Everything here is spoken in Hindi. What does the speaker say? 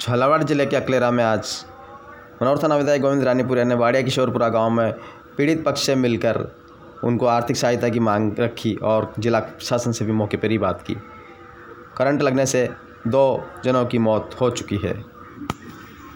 झालावाड़ ज़िले के अकलेरा में आज मनोहर थाना विधायक गोविंद रानीपुरिया ने वाड़िया किशोरपुरा गाँव में पीड़ित पक्ष से मिलकर उनको आर्थिक सहायता की मांग रखी और जिला प्रशासन से भी मौके पर ही बात की। करंट लगने से दो जनों की मौत हो चुकी है।